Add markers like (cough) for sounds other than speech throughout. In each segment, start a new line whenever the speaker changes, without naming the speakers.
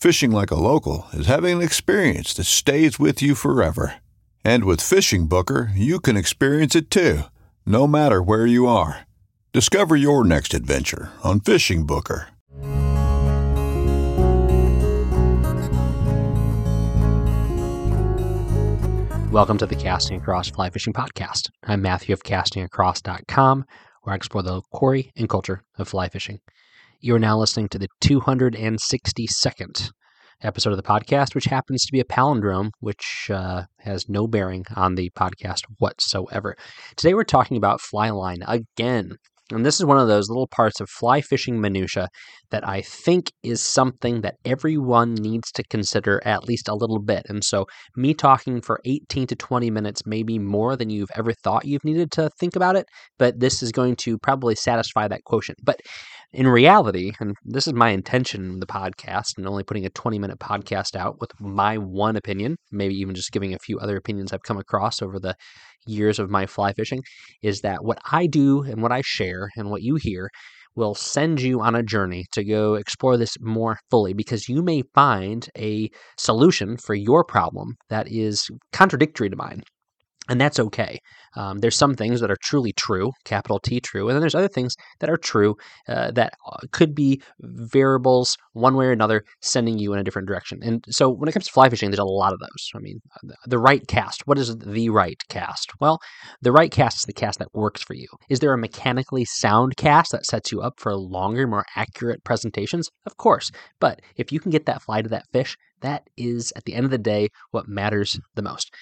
Fishing like a local is having an experience that stays with you forever. And with Fishing Booker, you can experience it too, no matter where you are. Discover your next adventure on Fishing Booker.
Welcome to the Casting Across Fly Fishing Podcast. I'm Matthew of castingacross.com, where I explore the quarry and culture of fly fishing. You are now listening to the 262nd episode of the podcast, which happens to be a palindrome, which uh, has no bearing on the podcast whatsoever. Today we're talking about fly line again. And this is one of those little parts of fly fishing minutia that I think is something that everyone needs to consider at least a little bit. And so, me talking for 18 to 20 minutes may be more than you've ever thought you've needed to think about it, but this is going to probably satisfy that quotient. But in reality, and this is my intention in the podcast, and only putting a 20 minute podcast out with my one opinion, maybe even just giving a few other opinions I've come across over the years of my fly fishing, is that what I do and what I share and what you hear will send you on a journey to go explore this more fully because you may find a solution for your problem that is contradictory to mine. And that's okay. Um, there's some things that are truly true, capital T true, and then there's other things that are true uh, that uh, could be variables one way or another sending you in a different direction. And so when it comes to fly fishing, there's a lot of those. I mean, uh, the right cast. What is the right cast? Well, the right cast is the cast that works for you. Is there a mechanically sound cast that sets you up for longer, more accurate presentations? Of course. But if you can get that fly to that fish, that is, at the end of the day, what matters the most.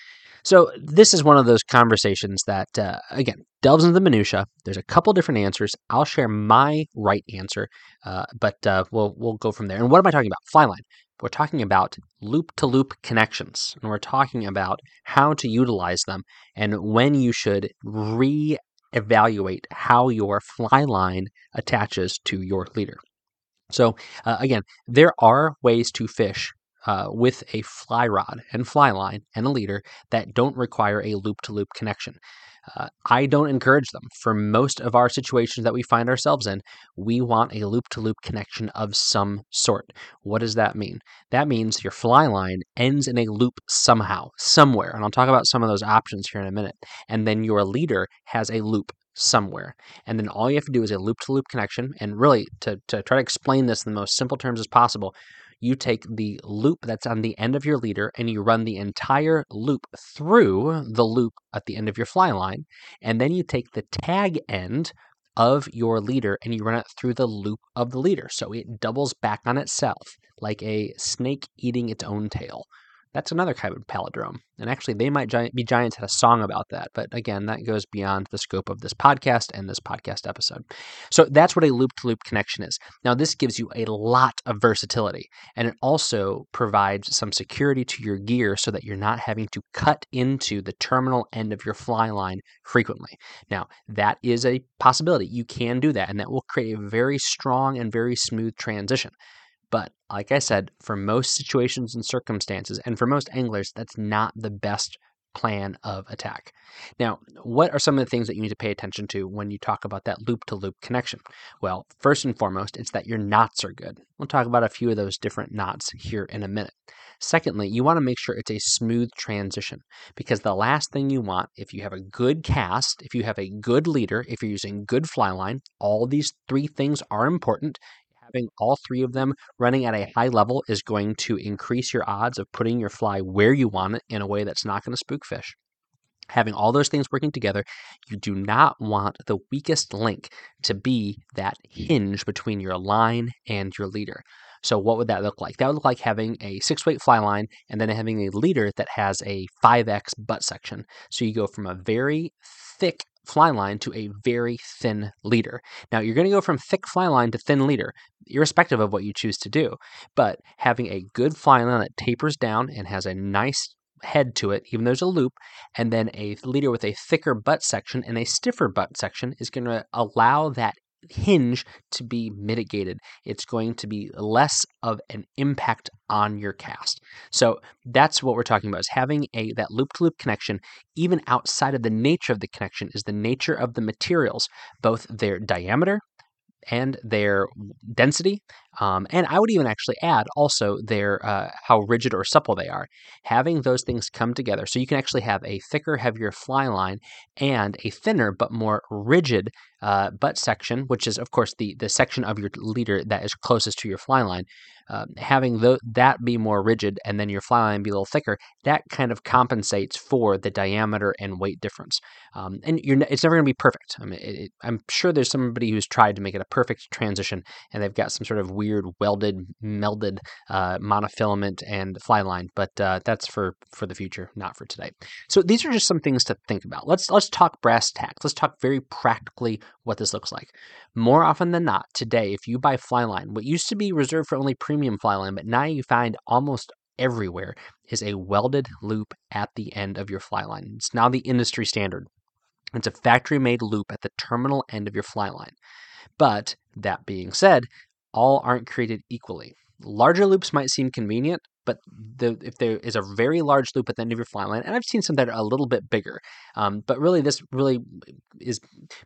So this is one of those conversations that, uh, again, delves into the minutia. There's a couple different answers. I'll share my right answer, uh, but uh, we'll we'll go from there. And what am I talking about? Flyline. We're talking about loop to loop connections, and we're talking about how to utilize them and when you should re evaluate how your fly line attaches to your leader. So, uh, again, there are ways to fish uh, with a fly rod and fly line and a leader that don't require a loop to loop connection. Uh, I don't encourage them. For most of our situations that we find ourselves in, we want a loop to loop connection of some sort. What does that mean? That means your fly line ends in a loop somehow, somewhere. And I'll talk about some of those options here in a minute. And then your leader has a loop somewhere. And then all you have to do is a loop to loop connection. And really, to, to try to explain this in the most simple terms as possible, you take the loop that's on the end of your leader and you run the entire loop through the loop at the end of your fly line. And then you take the tag end of your leader and you run it through the loop of the leader. So it doubles back on itself like a snake eating its own tail. That's another kind of palindrome. And actually, They Might Be Giants had a song about that. But again, that goes beyond the scope of this podcast and this podcast episode. So that's what a loop to loop connection is. Now, this gives you a lot of versatility. And it also provides some security to your gear so that you're not having to cut into the terminal end of your fly line frequently. Now, that is a possibility. You can do that, and that will create a very strong and very smooth transition. But like I said, for most situations and circumstances, and for most anglers, that's not the best plan of attack. Now, what are some of the things that you need to pay attention to when you talk about that loop to loop connection? Well, first and foremost, it's that your knots are good. We'll talk about a few of those different knots here in a minute. Secondly, you want to make sure it's a smooth transition because the last thing you want, if you have a good cast, if you have a good leader, if you're using good fly line, all these three things are important. Having all three of them running at a high level is going to increase your odds of putting your fly where you want it in a way that's not going to spook fish having all those things working together, you do not want the weakest link to be that hinge between your line and your leader. So, what would that look like? That would look like having a six weight fly line and then having a leader that has a 5x butt section. So, you go from a very thick fly line to a very thin leader. Now, you're going to go from thick fly line to thin leader, irrespective of what you choose to do. But having a good fly line that tapers down and has a nice head to it, even though there's a loop, and then a leader with a thicker butt section and a stiffer butt section is going to allow that hinge to be mitigated. It's going to be less of an impact on your cast. So that's what we're talking about is having a that loop to loop connection even outside of the nature of the connection is the nature of the materials, both their diameter and their density. Um, and I would even actually add also their uh, how rigid or supple they are. Having those things come together, so you can actually have a thicker, heavier fly line and a thinner but more rigid uh, butt section, which is of course the the section of your leader that is closest to your fly line. Uh, having the, that be more rigid and then your fly line be a little thicker, that kind of compensates for the diameter and weight difference. Um, and it's never going to be perfect. I mean, it, it, I'm sure there's somebody who's tried to make it a perfect transition, and they've got some sort of weird welded, melded uh, monofilament and fly line, but uh, that's for for the future, not for today. So these are just some things to think about. Let's let's talk brass tacks. Let's talk very practically what this looks like. More often than not, today, if you buy fly line, what used to be reserved for only premium fly line, but now you find almost everywhere is a welded loop at the end of your fly line. It's now the industry standard. It's a factory made loop at the terminal end of your fly line. But that being said, all aren't created equally. Larger loops might seem convenient, but the, if there is a very large loop at the end of your fly line, and I've seen some that are a little bit bigger, um, but really this really is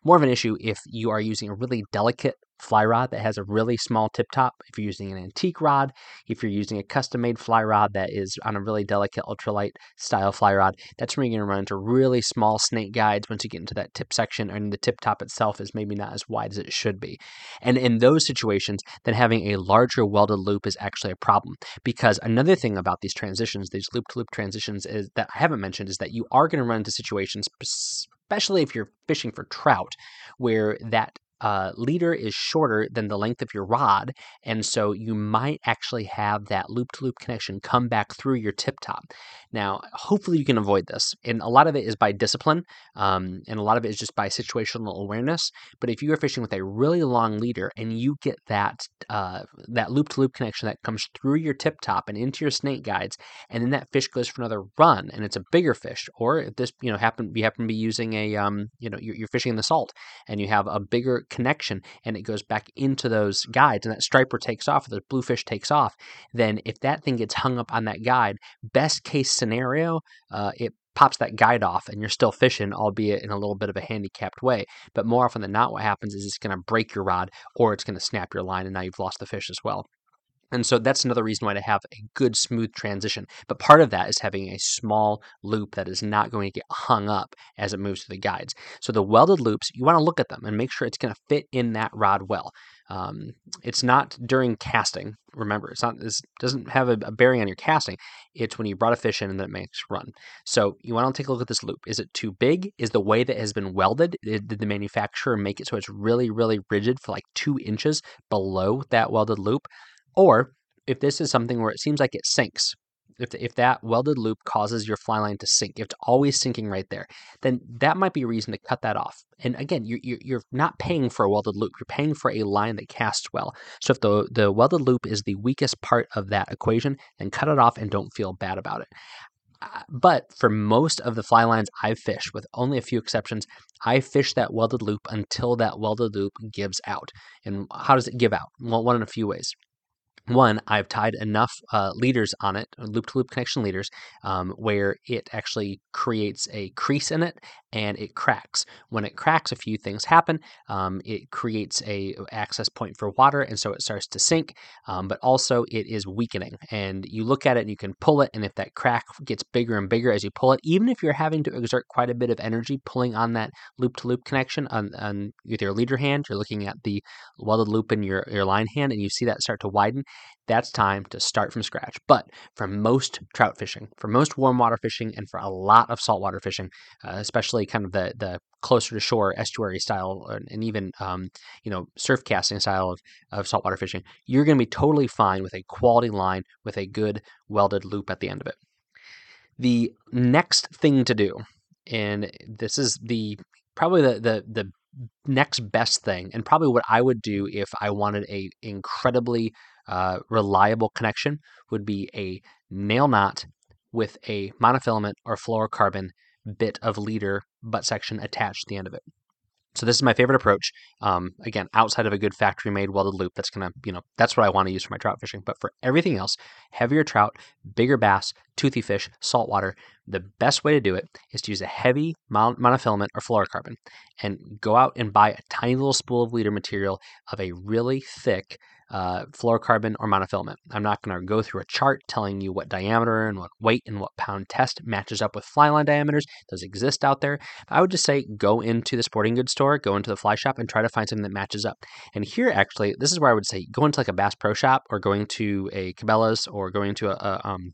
more of an issue if you are using a really delicate fly rod that has a really small tip top, if you're using an antique rod, if you're using a custom made fly rod that is on a really delicate ultralight style fly rod, that's where you're going to run into really small snake guides once you get into that tip section and the tip top itself is maybe not as wide as it should be. And in those situations, then having a larger welded loop is actually a problem because another thing about these transitions, these loop to loop transitions is that I haven't mentioned is that you are going to run into situations especially if you're fishing for trout, where that uh, leader is shorter than the length of your rod, and so you might actually have that loop to loop connection come back through your tip top. Now, hopefully, you can avoid this, and a lot of it is by discipline, um, and a lot of it is just by situational awareness. But if you are fishing with a really long leader and you get that uh, that loop to loop connection that comes through your tip top and into your snake guides, and then that fish goes for another run, and it's a bigger fish, or if this you know happen you happen to be using a um, you know you're, you're fishing in the salt and you have a bigger connection and it goes back into those guides and that striper takes off or the bluefish takes off, then if that thing gets hung up on that guide, best case scenario, uh, it pops that guide off and you're still fishing, albeit in a little bit of a handicapped way. But more often than not, what happens is it's going to break your rod or it's going to snap your line and now you've lost the fish as well. And so that's another reason why to have a good smooth transition. But part of that is having a small loop that is not going to get hung up as it moves through the guides. So the welded loops, you want to look at them and make sure it's going to fit in that rod well. Um, it's not during casting. Remember, it's not. This doesn't have a, a, bearing on your casting. It's when you brought a fish in and it makes run. So you want to take a look at this loop. Is it too big? Is the way that has been welded? Did the manufacturer make it so it's really, really rigid for like two inches below that welded loop? Or if this is something where it seems like it sinks, if, if that welded loop causes your fly line to sink, if it's always sinking right there, then that might be a reason to cut that off. And again, you're, you're not paying for a welded loop, you're paying for a line that casts well. So if the, the welded loop is the weakest part of that equation, then cut it off and don't feel bad about it. Uh, but for most of the fly lines I've fished, with only a few exceptions, I fish that welded loop until that welded loop gives out. And how does it give out? Well, one in a few ways one, I've tied enough uh, leaders on it, loop to loop connection leaders, um, where it actually creates a crease in it and it cracks. When it cracks, a few things happen. Um, it creates a access point for water, and so it starts to sink. Um, but also, it is weakening. And you look at it, and you can pull it, and if that crack gets bigger and bigger as you pull it, even if you're having to exert quite a bit of energy pulling on that loop to loop connection on, on with your leader hand, you're looking at the welded loop in your your line hand, and you see that start to widen that's time to start from scratch. But for most trout fishing, for most warm water fishing, and for a lot of saltwater fishing, uh, especially kind of the the closer to shore estuary style, and even um, you know surf casting style of, of saltwater fishing, you're going to be totally fine with a quality line with a good welded loop at the end of it. The next thing to do, and this is the probably the the the next best thing, and probably what I would do if I wanted a incredibly uh, reliable connection would be a nail knot with a monofilament or fluorocarbon bit of leader butt section attached to the end of it. So this is my favorite approach. Um, again, outside of a good factory made welded loop, that's gonna, you know, that's what I want to use for my trout fishing. But for everything else, heavier trout, bigger bass, toothy fish, saltwater, the best way to do it is to use a heavy monofilament or fluorocarbon and go out and buy a tiny little spool of leader material of a really thick uh, fluorocarbon or monofilament. I'm not going to go through a chart telling you what diameter and what weight and what pound test matches up with fly line diameters. Those exist out there. I would just say go into the sporting goods store, go into the fly shop, and try to find something that matches up. And here, actually, this is where I would say go into like a Bass Pro Shop or going to a Cabela's or going to a, a um,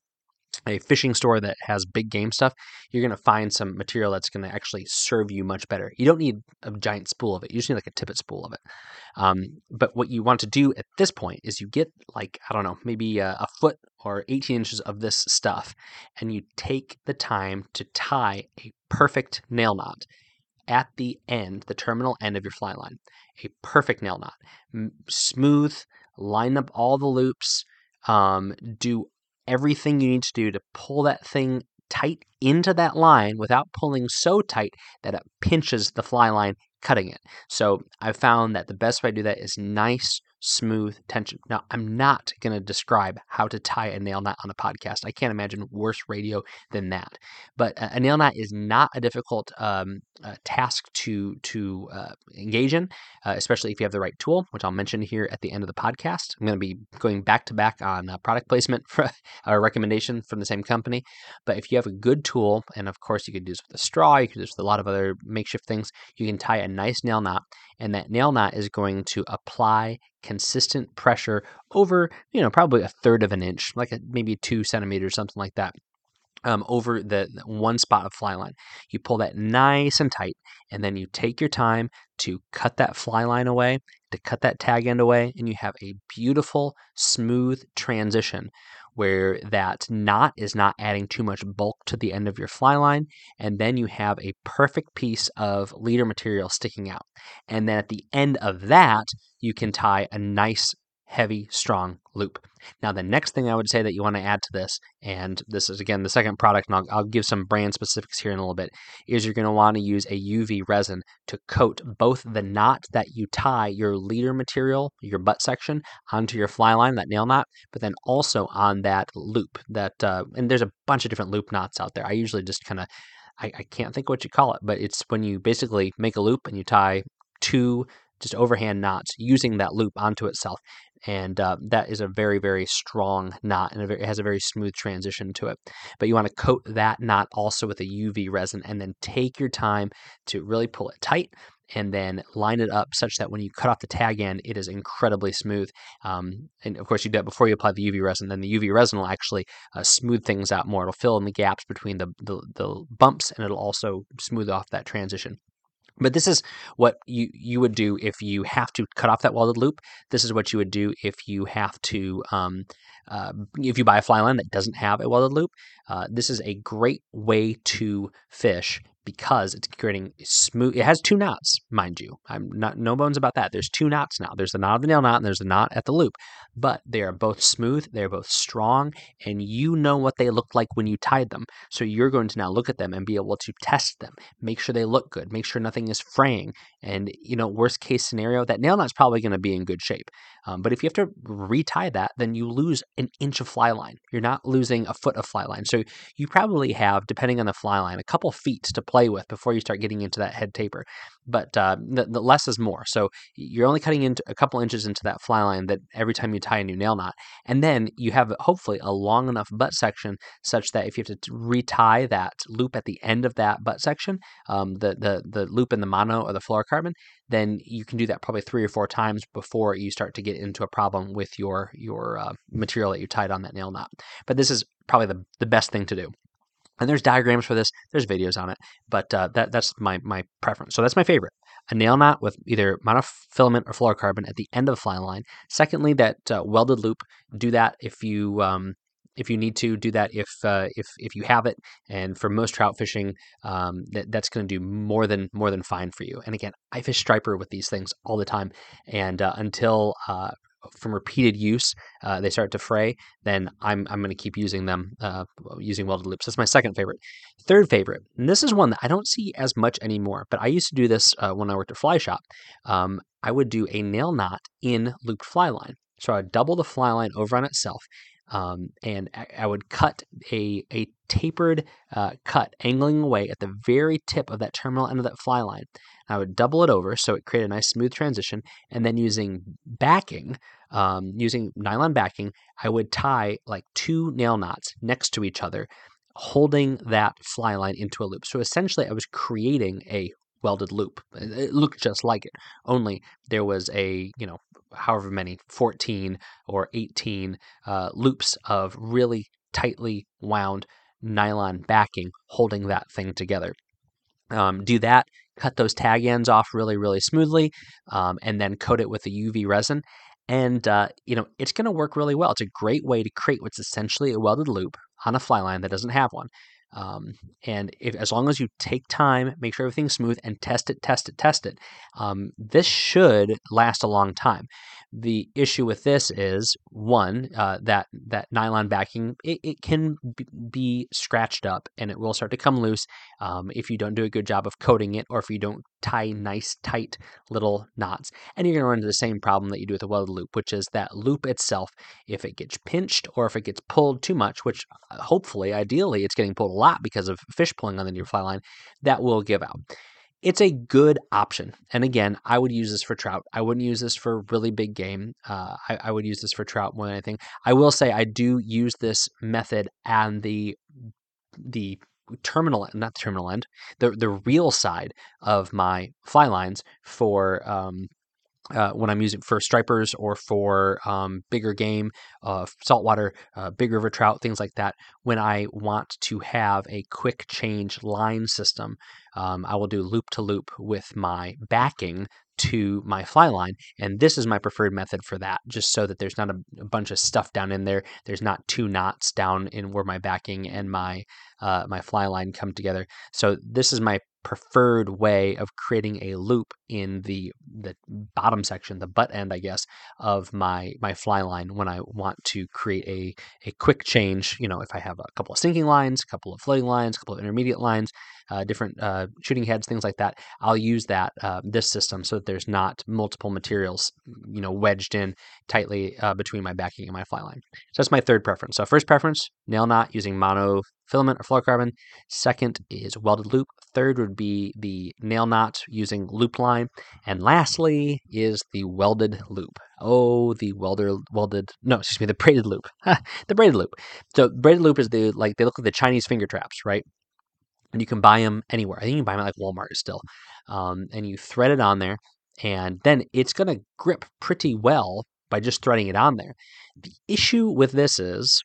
a fishing store that has big game stuff, you're going to find some material that's going to actually serve you much better. You don't need a giant spool of it. You just need like a tippet spool of it. Um, but what you want to do at this point is you get like, I don't know, maybe a, a foot or 18 inches of this stuff, and you take the time to tie a perfect nail knot at the end, the terminal end of your fly line. A perfect nail knot. M- smooth, line up all the loops, um, do everything you need to do to pull that thing tight into that line without pulling so tight that it pinches the fly line cutting it. So I've found that the best way to do that is nice, smooth tension. Now, I'm not going to describe how to tie a nail knot on a podcast. I can't imagine worse radio than that. But a nail knot is not a difficult um, uh, task to to uh, engage in, uh, especially if you have the right tool, which I'll mention here at the end of the podcast. I'm going to be going back to back on uh, product placement (laughs) for a recommendation from the same company. But if you have a good tool, and of course you could do this with a straw, you could do this with a lot of other makeshift things, you can tie a nice nail knot, and that nail knot is going to apply consistent pressure over, you know, probably a third of an inch, like a, maybe two centimeters, something like that. Um, over the, the one spot of fly line. You pull that nice and tight, and then you take your time to cut that fly line away, to cut that tag end away, and you have a beautiful, smooth transition where that knot is not adding too much bulk to the end of your fly line. And then you have a perfect piece of leader material sticking out. And then at the end of that, you can tie a nice heavy, strong loop. Now, the next thing I would say that you want to add to this, and this is again the second product, and I'll, I'll give some brand specifics here in a little bit, is you're going to want to use a UV resin to coat both the knot that you tie your leader material, your butt section, onto your fly line, that nail knot, but then also on that loop. That uh, and there's a bunch of different loop knots out there. I usually just kind of I, I can't think what you call it, but it's when you basically make a loop and you tie two just overhand knots using that loop onto itself. And uh, that is a very, very strong knot and it has a very smooth transition to it. But you want to coat that knot also with a UV resin and then take your time to really pull it tight and then line it up such that when you cut off the tag end, it is incredibly smooth. Um, and of course, you do that before you apply the UV resin. Then the UV resin will actually uh, smooth things out more. It'll fill in the gaps between the, the, the bumps and it'll also smooth off that transition. But this is what you, you would do if you have to cut off that welded loop. This is what you would do if you have to, um, uh, if you buy a fly line that doesn't have a welded loop. Uh, this is a great way to fish because it's creating smooth. It has two knots, mind you. I'm not no bones about that. There's two knots now. There's the knot of the nail knot and there's the knot at the loop. But they are both smooth. They're both strong, and you know what they look like when you tied them. So you're going to now look at them and be able to test them, make sure they look good, make sure nothing is fraying, and you know worst case scenario that nail knot's probably going to be in good shape. Um, but if you have to retie that, then you lose an inch of fly line. You're not losing a foot of fly line. So you probably have, depending on the fly line, a couple feet to play with before you start getting into that head taper. But uh, the, the, less is more. So you're only cutting into a couple inches into that fly line that every time you tie a new nail knot. And then you have hopefully a long enough butt section such that if you have to retie that loop at the end of that butt section, um, the, the, the loop in the mono or the fluorocarbon, then you can do that probably three or four times before you start to get into a problem with your your uh, material that you tied on that nail knot. But this is probably the, the best thing to do. And there's diagrams for this. There's videos on it, but uh, that that's my my preference. So that's my favorite. A nail knot with either monofilament or fluorocarbon at the end of the fly line. Secondly, that uh, welded loop. Do that if you um, if you need to do that if uh, if if you have it and for most trout fishing um, that, that's going to do more than more than fine for you. And again i fish striper with these things all the time and uh, until uh, from repeated use uh, they start to fray then i'm, I'm going to keep using them uh, using welded loops. That's my second favorite. Third favorite and this is one that i don't see as much anymore but i used to do this uh, when i worked at fly shop. Um, i would do a nail knot in looped fly line. So I would double the fly line over on itself um, and I, would cut a, a tapered uh, cut angling away at the very tip of that terminal end of that fly line. I would double it over so it created a nice smooth transition, and then using backing, um, using nylon backing, I would tie like two nail knots next to each other, holding that fly line into a loop. So essentially, I was creating a welded loop. It looked just like it, only there was a you know however many, 14 or 18 uh, loops of really tightly wound nylon backing holding that thing together. Um, do that, cut those tag ends off really, really smoothly, um, and then coat it with the UV resin. And uh, you know it's going to work really well. It's a great way to create what's essentially a welded loop on a fly line that doesn't have one. Um, and if, as long as you take time, make sure everything's smooth, and test it, test it, test it, um, this should last a long time. The issue with this is one uh, that that nylon backing it, it can be scratched up and it will start to come loose um, if you don't do a good job of coating it or if you don't tie nice tight little knots. And you're going to run into the same problem that you do with a welded loop, which is that loop itself, if it gets pinched or if it gets pulled too much, which uh, hopefully, ideally, it's getting pulled a lot because of fish pulling on the near fly line, that will give out it's a good option. And again, I would use this for trout. I wouldn't use this for really big game. Uh, I, I, would use this for trout more than anything. I will say I do use this method and the the terminal not the terminal end the the reel side of my fly lines for um, uh, when I'm using for stripers or for um, bigger game, uh, saltwater, uh, big river trout, things like that. When I want to have a quick change line system, um, I will do loop to loop with my backing to my fly line. And this is my preferred method for that, just so that there's not a, a bunch of stuff down in there. There's not two knots down in where my backing and my uh, my fly line come together. So this is my preferred way of creating a loop in the the bottom section, the butt end, I guess, of my my fly line when I want to create a a quick change. You know, if I have a couple of sinking lines, a couple of floating lines, a couple of intermediate lines, uh, different uh, shooting heads, things like that. I'll use that uh, this system so that there's not multiple materials, you know, wedged in tightly uh, between my backing and my fly line. So that's my third preference. So first preference, nail knot using mono filament or fluorocarbon. Second is welded loop. Third would be the nail knot using loop line. And lastly is the welded loop. Oh, the welder welded no, excuse me, the braided loop. (laughs) the braided loop. So braided loop is the like they look like the Chinese finger traps, right? And you can buy them anywhere. I think you can buy them at like Walmart still. Um, and you thread it on there, and then it's going to grip pretty well by just threading it on there. The issue with this is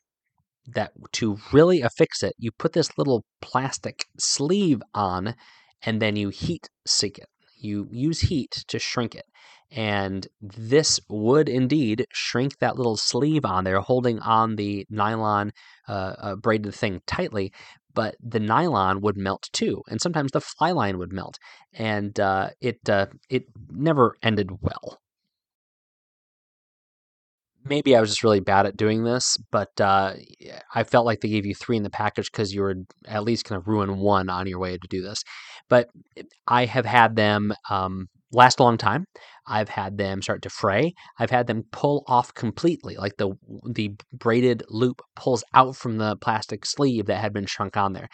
that to really affix it, you put this little plastic sleeve on and then you heat sink it. You use heat to shrink it. And this would indeed shrink that little sleeve on there, holding on the nylon uh, uh, braided thing tightly. but the nylon would melt too, and sometimes the fly line would melt, and uh, it uh, it never ended well. Maybe I was just really bad at doing this, but uh, I felt like they gave you three in the package because you were at least going to ruin one on your way to do this. But I have had them um, last a long time. I've had them start to fray. I've had them pull off completely, like the the braided loop pulls out from the plastic sleeve that had been shrunk on there.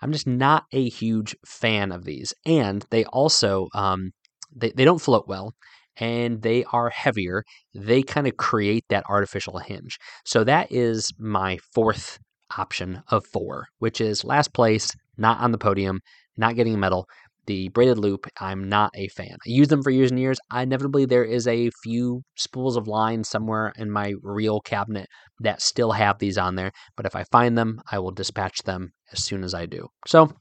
I'm just not a huge fan of these, and they also um, they they don't float well, and they are heavier. They kind of create that artificial hinge. So that is my fourth option of four, which is last place, not on the podium, not getting a medal the braided loop, I'm not a fan. I use them for years and years. Inevitably, there is a few spools of line somewhere in my reel cabinet that still have these on there. But if I find them, I will dispatch them as soon as I do. So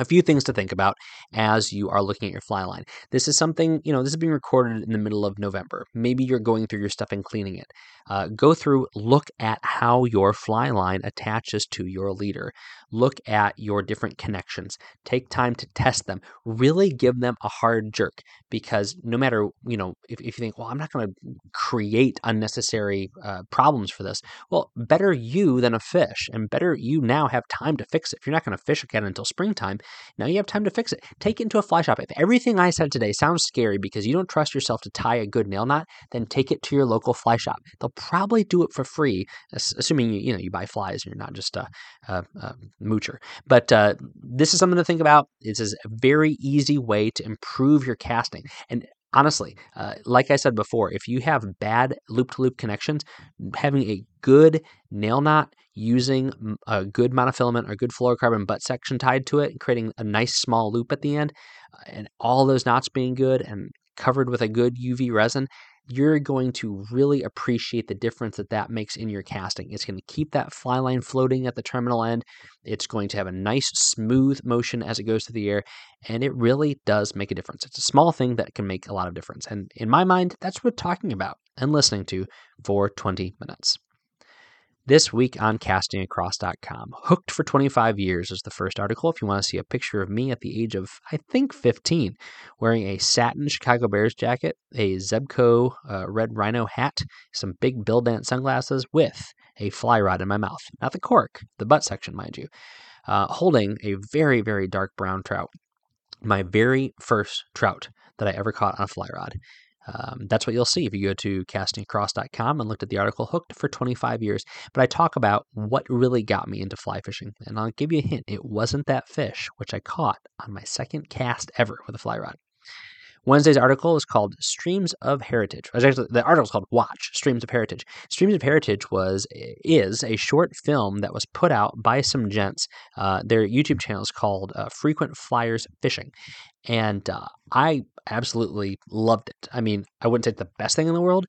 a few things to think about as you are looking at your fly line. This is something, you know, this is being recorded in the middle of November. Maybe you're going through your stuff and cleaning it. Uh, go through, look at how your fly line attaches to your leader. Look at your different connections. Take time to test them. Really give them a hard jerk because no matter, you know, if, if you think, well, I'm not going to create unnecessary uh, problems for this, well, better you than a fish and better you now have time to fix it. If you're not going to fish again until springtime, now you have time to fix it. Take it into a fly shop. If everything I said today sounds scary because you don't trust yourself to tie a good nail knot, then take it to your local fly shop. They'll probably do it for free, assuming you you know you buy flies and you're not just a, a, a moocher. But uh, this is something to think about. This is a very easy way to improve your casting. And honestly, uh, like I said before, if you have bad loop to loop connections, having a good nail knot using a good monofilament or good fluorocarbon butt section tied to it, creating a nice small loop at the end, uh, and all those knots being good and covered with a good UV resin, you're going to really appreciate the difference that that makes in your casting. It's going to keep that fly line floating at the terminal end. It's going to have a nice smooth motion as it goes through the air, and it really does make a difference. It's a small thing that can make a lot of difference. And in my mind, that's what we're talking about and listening to for 20 minutes. This week on castingacross.com, Hooked for 25 Years is the first article. If you want to see a picture of me at the age of, I think, 15, wearing a satin Chicago Bears jacket, a Zebco uh, red rhino hat, some big Bill Dance sunglasses with a fly rod in my mouth. Not the cork, the butt section, mind you. Uh, holding a very, very dark brown trout. My very first trout that I ever caught on a fly rod. Um, that's what you'll see if you go to castingacross.com and looked at the article Hooked for 25 years. But I talk about what really got me into fly fishing. And I'll give you a hint it wasn't that fish, which I caught on my second cast ever with a fly rod. Wednesday's article is called Streams of Heritage. Actually, the article is called Watch Streams of Heritage. Streams of Heritage was is a short film that was put out by some gents. Uh, their YouTube channel is called uh, Frequent Flyers Fishing, and uh, I absolutely loved it. I mean, I wouldn't say it's the best thing in the world,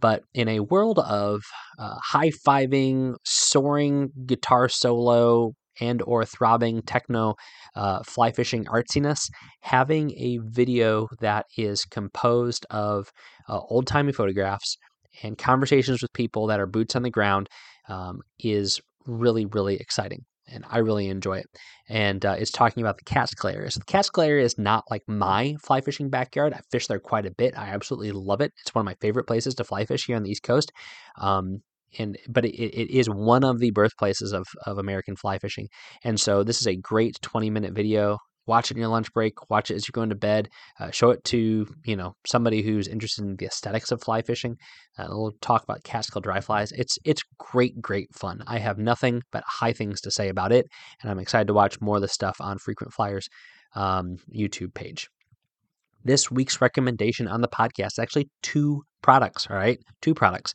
but in a world of uh, high fiving, soaring guitar solo, and or throbbing techno uh, fly fishing artsiness, having a video that is composed of uh, old timey photographs and conversations with people that are boots on the ground um, is really really exciting and I really enjoy it. And uh, it's talking about the Catskill area. So the Catskill area is not like my fly fishing backyard. I fish there quite a bit. I absolutely love it. It's one of my favorite places to fly fish here on the East Coast. Um, and but it, it is one of the birthplaces of of American fly fishing. And so this is a great 20 minute video watch it in your lunch break, watch it as you're going to bed, uh, show it to you know somebody who's interested in the aesthetics of fly fishing. Uh, we'll talk about Catskill dry flies. It's it's great, great fun. I have nothing but high things to say about it, and I'm excited to watch more of the stuff on Frequent Flyers um, YouTube page. This week's recommendation on the podcast actually two products. All right, two products.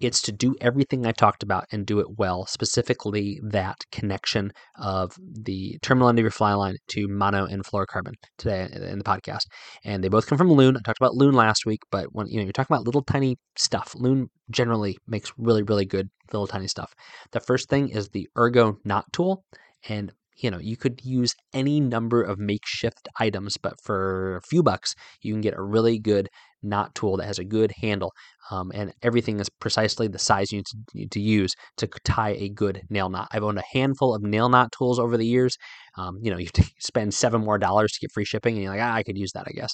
It's to do everything I talked about and do it well, specifically that connection of the terminal end of your fly line to mono and fluorocarbon today in the podcast. And they both come from Loon. I talked about Loon last week, but when you know you're talking about little tiny stuff, Loon generally makes really, really good little tiny stuff. The first thing is the Ergo knot tool. And you know, you could use any number of makeshift items, but for a few bucks, you can get a really good knot tool that has a good handle, um, and everything is precisely the size you need to, use to tie a good nail knot. I've owned a handful of nail knot tools over the years. Um, you know, you to (laughs) spend seven more dollars to get free shipping, and you're like, ah, I could use that, I guess.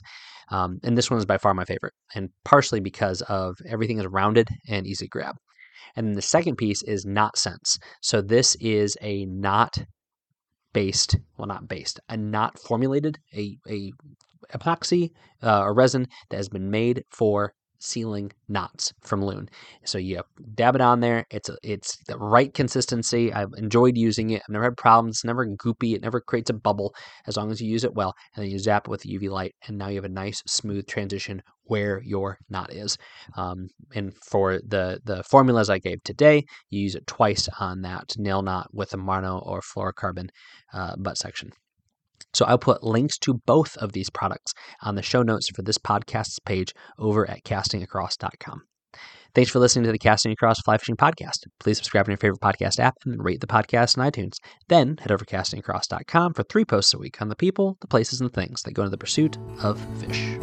Um, and this one is by far my favorite, and partially because of everything is rounded and easy to grab. And then the second piece is knot sense. So this is a knot based, well, not based, a not formulated, a, a epoxy uh, or resin that has been made for sealing knots from Loon. So you dab it on there. It's a, it's the right consistency. I've enjoyed using it. I've never had problems. It's never goopy. It never creates a bubble as long as you use it well. And then you zap it with UV light, and now you have a nice smooth transition where your knot is. Um, and for the the formulas I gave today, you use it twice on that nail knot with a mono or fluorocarbon uh, butt section. So I'll put links to both of these products on the show notes for this podcast's page over at castingacross.com. Thanks for listening to the Casting Across Fly Fishing Podcast. Please subscribe in your favorite podcast app and rate the podcast on iTunes. Then head over to castingacross.com for three posts a week on the people, the places, and things that go into the pursuit of fish.